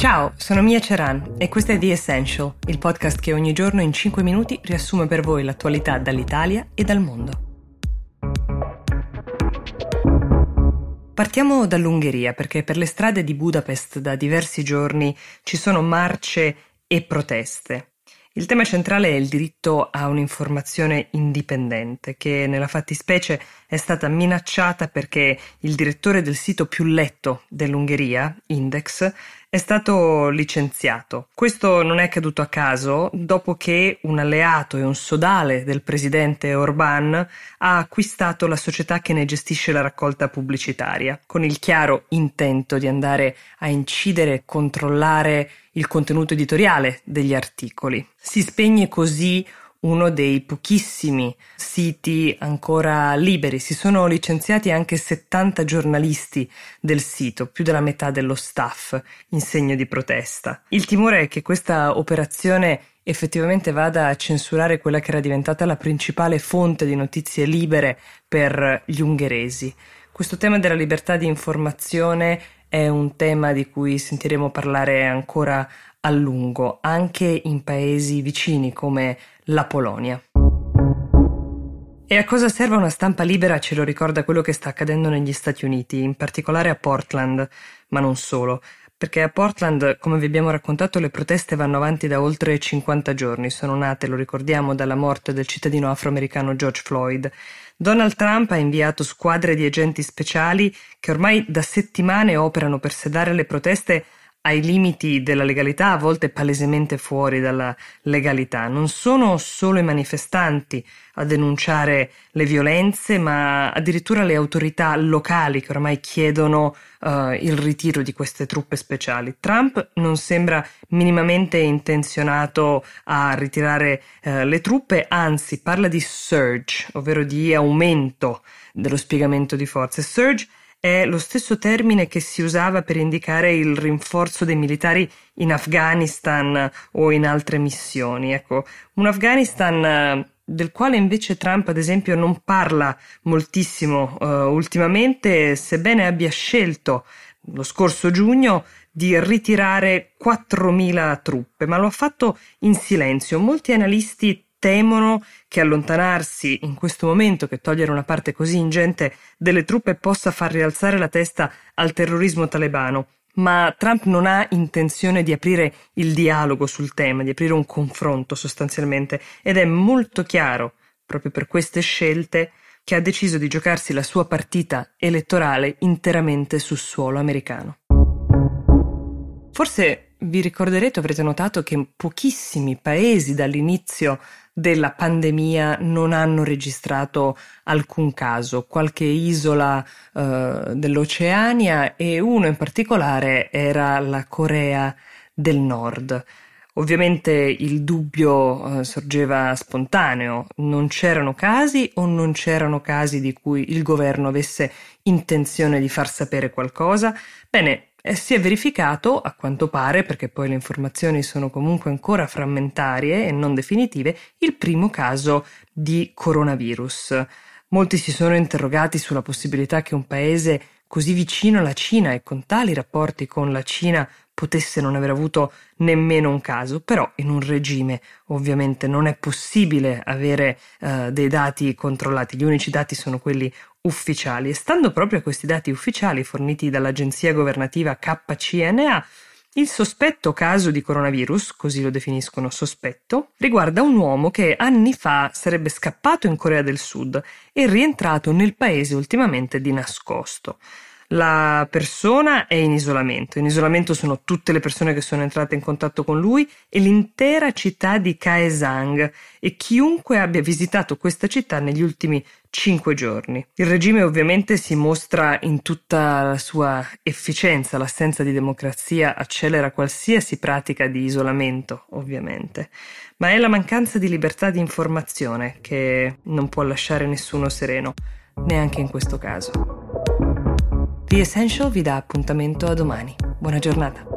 Ciao, sono Mia Ceran e questo è The Essential, il podcast che ogni giorno in 5 minuti riassume per voi l'attualità dall'Italia e dal mondo. Partiamo dall'Ungheria perché per le strade di Budapest da diversi giorni ci sono marce e proteste. Il tema centrale è il diritto a un'informazione indipendente, che nella fattispecie è stata minacciata perché il direttore del sito più letto dell'Ungheria, Index, è stato licenziato. Questo non è accaduto a caso dopo che un alleato e un sodale del presidente Orbán ha acquistato la società che ne gestisce la raccolta pubblicitaria, con il chiaro intento di andare a incidere e controllare il contenuto editoriale degli articoli. Si spegne così uno dei pochissimi siti ancora liberi. Si sono licenziati anche 70 giornalisti del sito, più della metà dello staff, in segno di protesta. Il timore è che questa operazione effettivamente vada a censurare quella che era diventata la principale fonte di notizie libere per gli ungheresi. Questo tema della libertà di informazione è un tema di cui sentiremo parlare ancora a lungo, anche in paesi vicini come la Polonia. E a cosa serve una stampa libera ce lo ricorda quello che sta accadendo negli Stati Uniti, in particolare a Portland, ma non solo, perché a Portland, come vi abbiamo raccontato, le proteste vanno avanti da oltre 50 giorni, sono nate, lo ricordiamo, dalla morte del cittadino afroamericano George Floyd. Donald Trump ha inviato squadre di agenti speciali che ormai da settimane operano per sedare le proteste ai limiti della legalità, a volte palesemente fuori dalla legalità. Non sono solo i manifestanti a denunciare le violenze, ma addirittura le autorità locali che oramai chiedono uh, il ritiro di queste truppe speciali. Trump non sembra minimamente intenzionato a ritirare uh, le truppe, anzi parla di surge, ovvero di aumento dello spiegamento di forze. Surge è lo stesso termine che si usava per indicare il rinforzo dei militari in Afghanistan o in altre missioni. Ecco, un Afghanistan eh, del quale invece Trump, ad esempio, non parla moltissimo uh, ultimamente, sebbene abbia scelto lo scorso giugno di ritirare 4.000 truppe, ma lo ha fatto in silenzio. Molti analisti temono che allontanarsi in questo momento, che togliere una parte così ingente delle truppe possa far rialzare la testa al terrorismo talebano. Ma Trump non ha intenzione di aprire il dialogo sul tema, di aprire un confronto sostanzialmente, ed è molto chiaro, proprio per queste scelte, che ha deciso di giocarsi la sua partita elettorale interamente sul suolo americano. Forse vi ricorderete, avrete notato che pochissimi paesi dall'inizio della pandemia non hanno registrato alcun caso, qualche isola uh, dell'Oceania e uno in particolare era la Corea del Nord. Ovviamente il dubbio uh, sorgeva spontaneo, non c'erano casi o non c'erano casi di cui il governo avesse intenzione di far sapere qualcosa? Bene, eh, si è verificato, a quanto pare, perché poi le informazioni sono comunque ancora frammentarie e non definitive, il primo caso di coronavirus. Molti si sono interrogati sulla possibilità che un paese così vicino alla Cina e con tali rapporti con la Cina potesse non aver avuto nemmeno un caso, però in un regime ovviamente non è possibile avere uh, dei dati controllati, gli unici dati sono quelli ufficiali e stando proprio a questi dati ufficiali forniti dall'agenzia governativa KCNA, il sospetto caso di coronavirus, così lo definiscono sospetto, riguarda un uomo che anni fa sarebbe scappato in Corea del Sud e rientrato nel paese ultimamente di nascosto. La persona è in isolamento. In isolamento sono tutte le persone che sono entrate in contatto con lui e l'intera città di Kaesang e chiunque abbia visitato questa città negli ultimi cinque giorni. Il regime ovviamente si mostra in tutta la sua efficienza, l'assenza di democrazia accelera qualsiasi pratica di isolamento, ovviamente, ma è la mancanza di libertà di informazione che non può lasciare nessuno sereno, neanche in questo caso. The Essential vi dà appuntamento a domani. Buona giornata.